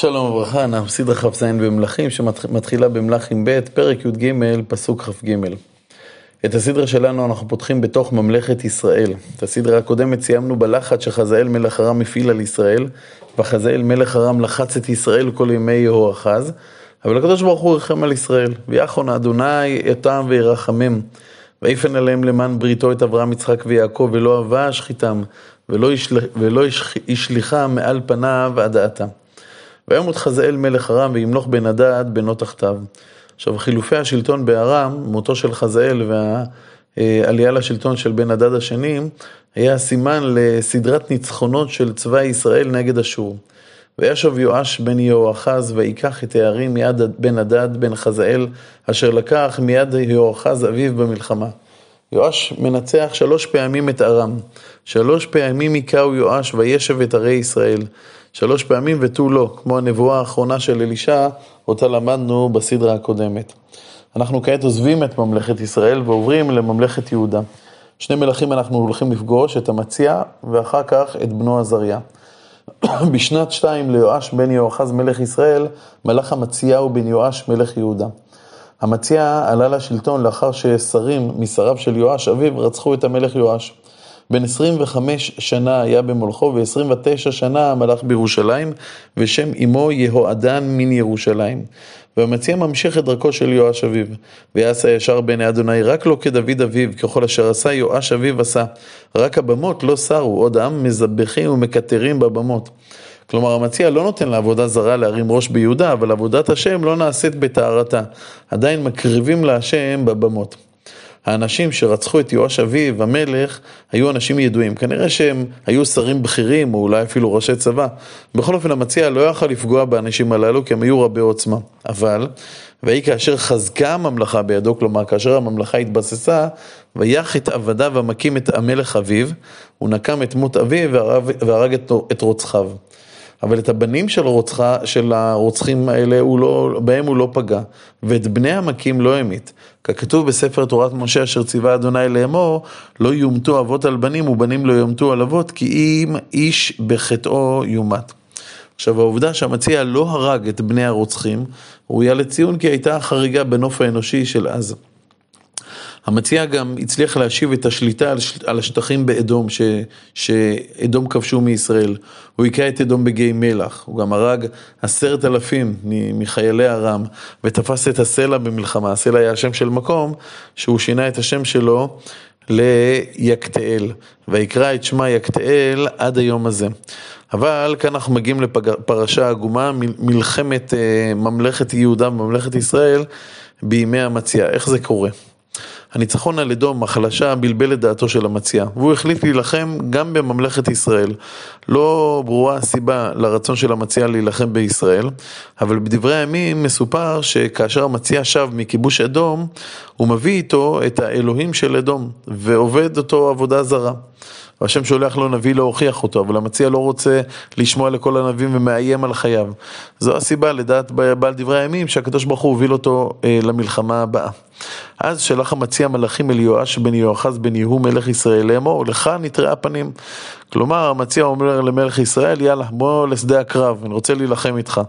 שלום וברכה, אנחנו סדרה כ"ז במלכים שמתחילה במלכים ב', פרק י"ג, פסוק כ"ג. את הסדרה שלנו אנחנו פותחים בתוך ממלכת ישראל. את הסדרה הקודמת סיימנו בלחץ שחזאל מלך ארם הפעיל על ישראל, וחזאל מלך ארם לחץ את ישראל כל ימי יהואחז, אבל הקדוש ברוך הוא ריחם על ישראל, ויחון אדוני יתם וירחמם, ויפן עליהם למען בריתו את אברהם, יצחק ויעקב, ולא אבה שחיתם, ולא, ישל... מעל פניו עד עתה. וימות חזאל מלך ארם וימלוך בן הדד בנו תחתיו. עכשיו חילופי השלטון בארם, מותו של חזאל והעלייה לשלטון של בן הדד השני, היה סימן לסדרת ניצחונות של צבא ישראל נגד אשור. וישוב יואש בן יהואחז ויקח את הערים מיד בן הדד בן חזאל, אשר לקח מיד יהואחז אביו במלחמה. יואש מנצח שלוש פעמים את ארם, שלוש פעמים היכהו יואש וישב את ערי ישראל. שלוש פעמים ותו לא, כמו הנבואה האחרונה של אלישע, אותה למדנו בסדרה הקודמת. אנחנו כעת עוזבים את ממלכת ישראל ועוברים לממלכת יהודה. שני מלכים אנחנו הולכים לפגוש, את המציע ואחר כך את בנו עזריה. בשנת שתיים ליואש בן יהואחז מלך ישראל, מלך המציעהו בן יואש מלך יהודה. המציע עלה לשלטון לאחר ששרים משריו של יואש אביו רצחו את המלך יואש. בן 25 שנה היה במולכו, ו-29 שנה מלך בירושלים, ושם אמו יהועדן מן ירושלים. והמציע ממשיך את דרכו של יואש אביו. ויעשה ישר בעיני אדוני רק לא כדוד אביו, ככל אשר עשה יואש אביו עשה. רק הבמות לא סרו, עוד העם מזבחים ומקטרים בבמות. כלומר, המציע לא נותן לעבודה זרה להרים ראש ביהודה, אבל עבודת השם לא נעשית בטהרתה. עדיין מקריבים להשם בבמות. האנשים שרצחו את יואש אביו, המלך, היו אנשים ידועים. כנראה שהם היו שרים בכירים, או אולי אפילו ראשי צבא. בכל אופן, המציע לא יכל לפגוע באנשים הללו, כי הם היו רבי עוצמה. אבל, ויהי כאשר חזקה הממלכה בידו, כלומר, כאשר הממלכה התבססה, ויח את עבדיו המכים את המלך אביו, הוא נקם את מות אביו והרג את רוצחיו. אבל את הבנים של, רוצחה, של הרוצחים האלה, הוא לא, בהם הוא לא פגע, ואת בני המכים לא המית. ככתוב בספר תורת משה אשר ציווה אדוני לאמור, לא יומתו אבות על בנים ובנים לא יומתו על אבות, כי אם איש בחטאו יומת. עכשיו העובדה שהמציע לא הרג את בני הרוצחים, ראויה לציון כי הייתה חריגה בנוף האנושי של עזה. המציע גם הצליח להשיב את השליטה על השטחים באדום, ש, שאדום כבשו מישראל. הוא היכה את אדום בגיא מלח, הוא גם הרג עשרת אלפים מחיילי ארם, ותפס את הסלע במלחמה. הסלע היה השם של מקום, שהוא שינה את השם שלו ליקתאל, ויקרא את שמה יקתאל עד היום הזה. אבל כאן אנחנו מגיעים לפרשה עגומה, מלחמת אה, ממלכת יהודה וממלכת ישראל בימי המציע. איך זה קורה? הניצחון על אדום, החלשה, בלבל את דעתו של המציע, והוא החליט להילחם גם בממלכת ישראל. לא ברורה הסיבה לרצון של המציע להילחם בישראל, אבל בדברי הימים מסופר שכאשר המציע שב מכיבוש אדום, הוא מביא איתו את האלוהים של אדום, ועובד אותו עבודה זרה. והשם שולח לו נביא להוכיח אותו, אבל המציע לא רוצה לשמוע לכל הנביאים ומאיים על חייו. זו הסיבה לדעת בעל דברי הימים שהקדוש ברוך הוא הוביל אותו אה, למלחמה הבאה. אז שלח המציע מלאכים אל יואש בן יואחז בן יהוא מלך ישראל לאמור, לך נתראה פנים. כלומר, המציע אומר למלך ישראל, יאללה, בוא לשדה הקרב, אני רוצה להילחם איתך.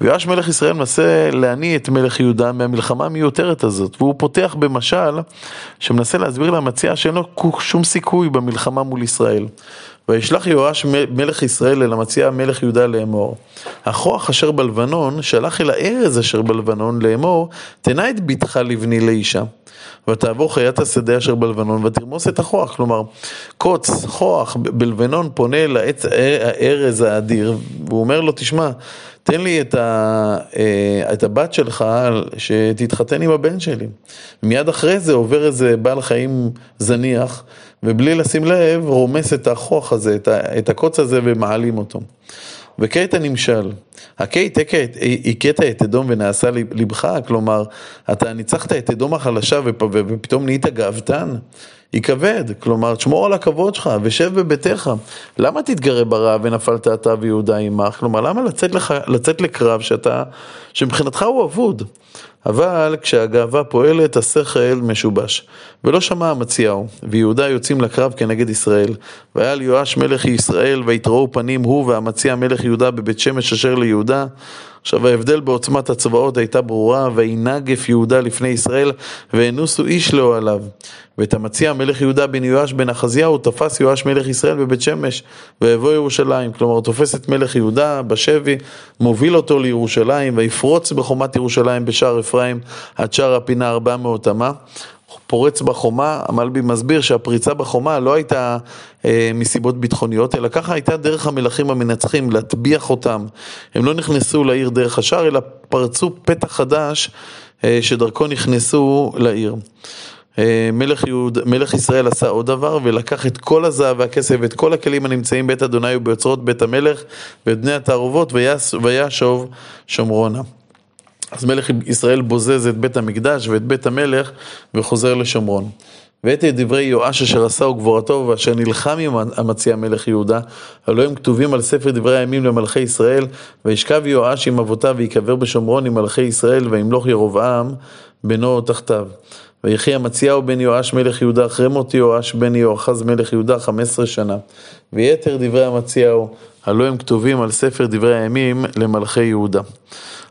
ויואש מלך ישראל מנסה להניא את מלך יהודה מהמלחמה המיותרת הזאת, והוא פותח במשל שמנסה להסביר למציע שאין לו שום סיכוי במלחמה מול ישראל. וישלח יואש מלך ישראל אל המציע מלך יהודה לאמור. הכוח אשר בלבנון שלח אל הארז אשר בלבנון לאמור, תנה את בתך לבני לאישה. ותעבור חיית השדה אשר בלבנון ותרמוס את הכוח. כלומר, קוץ, כוח, בלבנון פונה לעץ הארז האדיר, והוא אומר לו, תשמע, תן לי את, ה, אה, את הבת שלך שתתחתן עם הבן שלי. מיד אחרי זה עובר איזה בעל חיים זניח, ובלי לשים לב רומס את הכוח הזה, את הקוץ הזה ומעלים אותו. וכעת הנמשל, הכית הכית את אדום ונעשה לבך, כלומר, אתה ניצחת את אדום החלשה ופתאום נהיית גאוותן, יכבד, כלומר, תשמור על הכבוד שלך ושב בביתך. למה תתגרה ברע ונפלת אתה ויהודה עמך? כלומר, למה לצאת, לך, לצאת לקרב שאתה, שמבחינתך הוא אבוד? אבל כשהגאווה פועלת, השכל משובש. ולא שמע המציאו, ויהודה יוצאים לקרב כנגד ישראל. והיה ליואש מלך ישראל, ויתראו פנים הוא והמציע מלך יהודה בבית שמש אשר ליהודה. עכשיו ההבדל בעוצמת הצבאות הייתה ברורה, וינגף יהודה לפני ישראל, ואנוסו איש לאוהליו. ואת המציע מלך יהודה בן יואש בן אחזיהו תפס יואש מלך ישראל בבית שמש, ויבוא ירושלים. כלומר, תופס את מלך יהודה בשבי, מוביל אותו לירושלים, ויפרוץ בחומת ירושלים בשער אפרים עד שער הפינה ארבע מאות אמה. פורץ בחומה, המלבי מסביר שהפריצה בחומה לא הייתה אה, מסיבות ביטחוניות, אלא ככה הייתה דרך המלכים המנצחים, להטביח אותם. הם לא נכנסו לעיר דרך השער, אלא פרצו פתח חדש אה, שדרכו נכנסו לעיר. אה, מלך, יהוד, מלך ישראל עשה עוד דבר ולקח את כל הזהב והכסף ואת כל הכלים הנמצאים בית אדוני ובאוצרות בית המלך ואת בני התערובות וישוב שומרונה. אז מלך ישראל בוזז את בית המקדש ואת בית המלך וחוזר לשומרון. ואת דברי יואש אשר עשה וגבורתו ואשר נלחם עם המציע מלך יהודה, הלא הם כתובים על ספר דברי הימים למלכי ישראל, וישכב יואש עם אבותיו ויקבר בשומרון עם מלכי ישראל, וימלוך ירבעם בנו תחתיו. ויחי המציעו בן יואש מלך יהודה אחרי מות יואש בן יואחז מלך יהודה חמש עשרה שנה. ויתר דברי המציעו, הלא הם כתובים על ספר דברי הימים למלכי יהודה.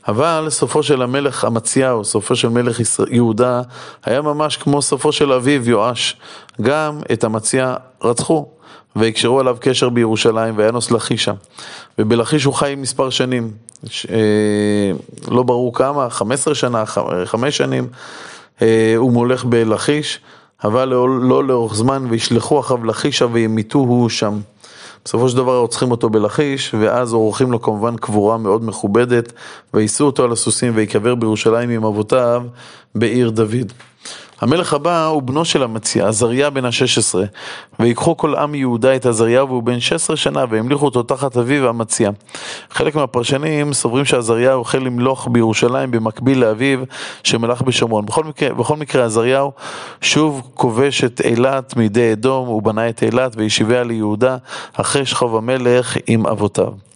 אבל סופו של המלך המציעו, סופו של מלך יהודה, היה ממש כמו סופו של אביו יואש. גם את המציע רצחו, ויקשרו עליו קשר בירושלים, וינוס לחישה. ובלחיש הוא חי מספר שנים, ש... אה, לא ברור כמה, 15 שנה, 5 שנים. אה, הוא מולך בלכיש, אבל לא, לא לאורך זמן, וישלחו אחריו לחישה וימיתוהו שם. בסופו של דבר רוצחים אותו בלכיש, ואז עורכים לו כמובן קבורה מאוד מכובדת, ויישאו אותו על הסוסים ויקבר בירושלים עם אבותיו בעיר דוד. המלך הבא הוא בנו של המציע, עזריה בן ה-16, ויקחו כל עם יהודה את עזריה והוא בן 16 שנה והמליכו אותו תחת אביו המציע. חלק מהפרשנים סוברים שעזריהו החל למלוך בירושלים במקביל לאביו שמלך בשומרון. בכל מקרה, בכל מקרה עזריהו שוב כובש את אילת מידי אדום, הוא בנה את אילת וישיביה ליהודה אחרי שכב המלך עם אבותיו.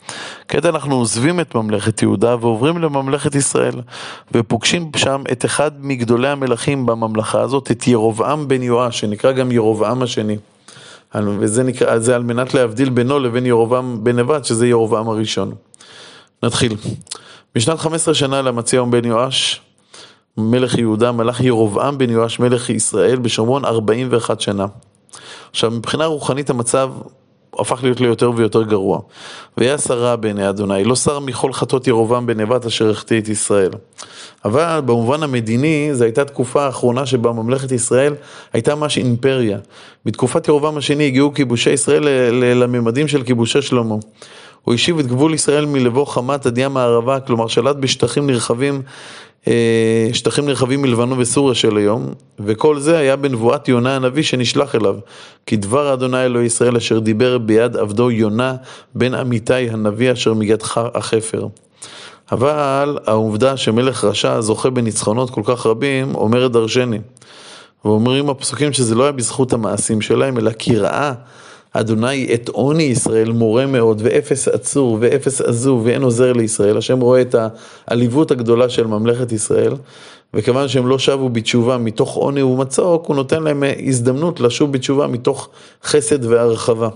כעת אנחנו עוזבים את ממלכת יהודה ועוברים לממלכת ישראל ופוגשים שם את אחד מגדולי המלכים בממלכה הזאת, את ירובעם בן יואש, שנקרא גם ירובעם השני. וזה נקרא, זה על מנת להבדיל בינו לבין ירובעם בן נבט, שזה ירובעם הראשון. נתחיל. בשנת 15 שנה למציאום בן יואש, מלך יהודה, מלך ירובעם בן יואש, מלך ישראל, בשומרון 41 שנה. עכשיו, מבחינה רוחנית המצב הפך להיות ליותר ויותר גרוע. והיה שרה בעיני אדוני, לא שר מכל חטות ירובעם בן נבט אשר החטיא את ישראל. אבל במובן המדיני, זו הייתה תקופה האחרונה שבה ממלכת ישראל הייתה ממש אימפריה. בתקופת ירובעם השני הגיעו כיבושי ישראל לממדים של כיבושי שלמה. הוא השיב את גבול ישראל מלבוא חמת עד ים הערבה, כלומר שלט בשטחים נרחבים שטחים נרחבים מלבנון וסוריה של היום, וכל זה היה בנבואת יונה הנביא שנשלח אליו. כי דבר אדוני אלוהי ישראל אשר דיבר ביד עבדו יונה בן אמיתי הנביא אשר מידך החפר. אבל העובדה שמלך רשע זוכה בניצחונות כל כך רבים אומרת דרשני. ואומרים הפסוקים שזה לא היה בזכות המעשים שלהם, אלא כי ראה אדוני את עוני ישראל מורה מאוד, ואפס עצור, ואפס עזוב, ואין עוזר לישראל. השם רואה את העליבות הגדולה של ממלכת ישראל, וכיוון שהם לא שבו בתשובה מתוך עוני ומצוק, הוא נותן להם הזדמנות לשוב בתשובה מתוך חסד והרחבה.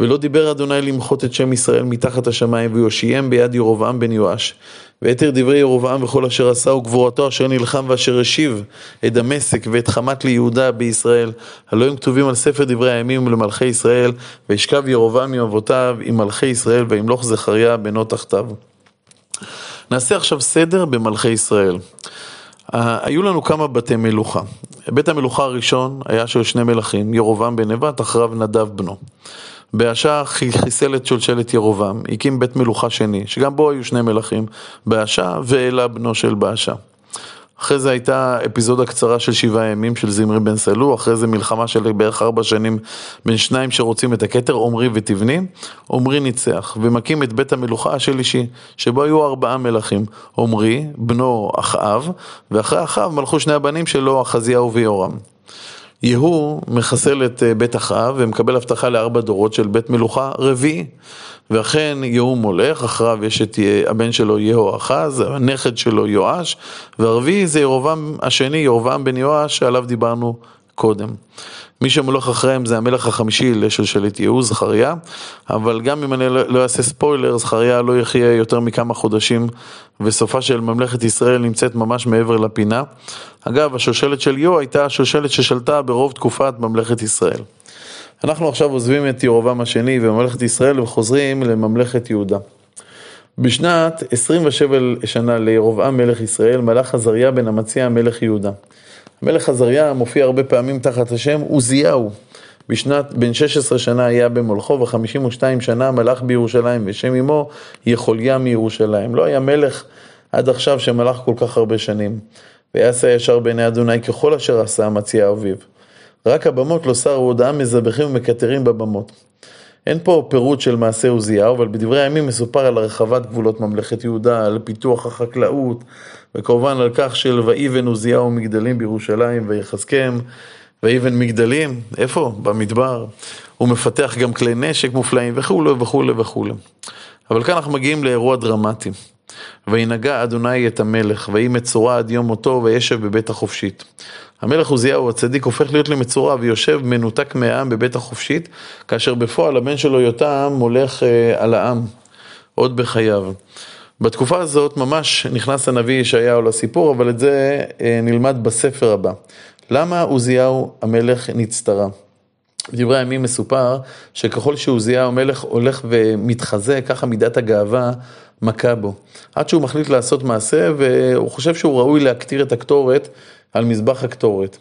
ולא דיבר אדוני למחות את שם ישראל מתחת השמיים, ויושיעם ביד ירבעם בן יואש. ויתר דברי ירבעם וכל אשר עשה וגבורתו אשר נלחם ואשר השיב את דמשק ואת חמת ליהודה בישראל. הלא הם כתובים על ספר דברי הימים למלכי ישראל, וישכב ירבעם עם אבותיו עם מלכי ישראל, וימלוך זכריה בנו תחתיו. נעשה עכשיו סדר במלכי ישראל. היו לנו כמה בתי מלוכה. בית המלוכה הראשון היה של שני מלכים, ירבעם בן נבט, אחריו נדב בנו. באשה חיסל את שושלת ירובעם, הקים בית מלוכה שני, שגם בו היו שני מלכים, באשה ואלה בנו של באשה. אחרי זה הייתה אפיזודה קצרה של שבעה ימים של זמרי בן סלו, אחרי זה מלחמה של בערך ארבע שנים בין שניים שרוצים את הכתר, עמרי ותבני. עמרי ניצח, ומקים את בית המלוכה השלישי, שבו היו ארבעה מלכים, עמרי, בנו אחאב, ואחרי אחאב מלכו שני הבנים שלו, אחזיהו ויורם. יהוא מחסל את אה, בית אחאב ומקבל הבטחה לארבע דורות של בית מלוכה רביעי. ואכן יהוא מולך, אחריו יש את הבן שלו יהואחז, הנכד שלו יואש, והרביעי זה ירובעם השני, ירובעם בן יואש, שעליו דיברנו קודם. מי שמולך אחריהם זה המלך החמישי לשלשלת יהוא, זכריה, אבל גם אם אני לא, לא אעשה ספוילר, זכריה לא יחיה יותר מכמה חודשים, וסופה של ממלכת ישראל נמצאת ממש מעבר לפינה. אגב, השושלת של יהוא הייתה השושלת ששלטה ברוב תקופת ממלכת ישראל. אנחנו עכשיו עוזבים את ירובעם השני וממלכת ישראל וחוזרים לממלכת יהודה. בשנת 27 שנה לירובעם מלך ישראל, מלך עזריה בן אמציה מלך יהודה. המלך עזריה מופיע הרבה פעמים תחת השם עוזיהו. בשנת, בן 16 שנה היה במולכו ו-52 שנה מלך בירושלים ושם אמו יכוליה מירושלים. לא היה מלך עד עכשיו שמלך כל כך הרבה שנים. ויעשה ישר בעיני אדוני ככל אשר עשה מציע אביו. רק הבמות לא שרו הודעה מזבחים ומקטרים בבמות. אין פה פירוט של מעשה עוזיהו, אבל בדברי הימים מסופר על הרחבת גבולות ממלכת יהודה, על פיתוח החקלאות, וכמובן על כך של ויבן עוזיהו מגדלים בירושלים ויחזקם, ויבן מגדלים, איפה? במדבר. הוא מפתח גם כלי נשק מופלאים וכולי וכולי וכולי. אבל כאן אנחנו מגיעים לאירוע דרמטי. וינגע אדוני את המלך, ויהי מצורע עד יום מותו, וישב בבית החופשית. המלך עוזיהו הצדיק הופך להיות למצורע ויושב מנותק מהעם בבית החופשית, כאשר בפועל הבן שלו יותם מולך אה, על העם, עוד בחייו. בתקופה הזאת ממש נכנס הנביא ישעיהו לסיפור, אבל את זה אה, נלמד בספר הבא. למה עוזיהו המלך נצטרה? בדברי הימים מסופר שככל שעוזיהו המלך הולך ומתחזק, ככה מידת הגאווה מכה בו. עד שהוא מחליט לעשות מעשה והוא חושב שהוא ראוי להקטיר את הקטורת על מזבח הקטורת.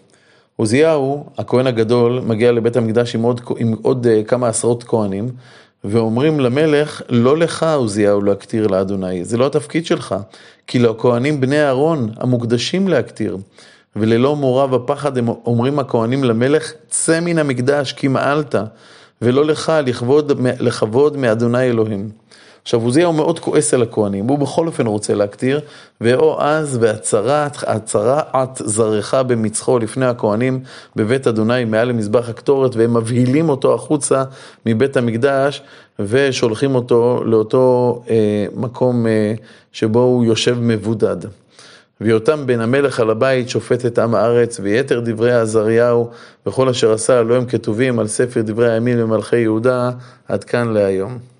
עוזיהו, הכהן הגדול, מגיע לבית המקדש עם עוד, עם עוד uh, כמה עשרות כהנים, ואומרים למלך, לא לך עוזיהו להקטיר לאדוני, זה לא התפקיד שלך, כי לכהנים בני אהרון המוקדשים להקטיר. וללא מורא ופחד הם אומרים הכהנים למלך, צא מן המקדש כי מעלת, ולא לך לכבוד, לכבוד מאדוני אלוהים. עכשיו עוזיהו מאוד כועס על הכהנים, הוא בכל אופן רוצה להקטיר, ואו אז והצרת, הצרעת זרעך במצחו לפני הכהנים בבית אדוני מעל למזבח הקטורת, והם מבהילים אותו החוצה מבית המקדש, ושולחים אותו לאותו אה, מקום אה, שבו הוא יושב מבודד. ויותם בן המלך על הבית שופט את עם הארץ, ויתר דברי עזריהו וכל אשר עשה, לא הם כתובים על ספר דברי הימים למלכי יהודה, עד כאן להיום.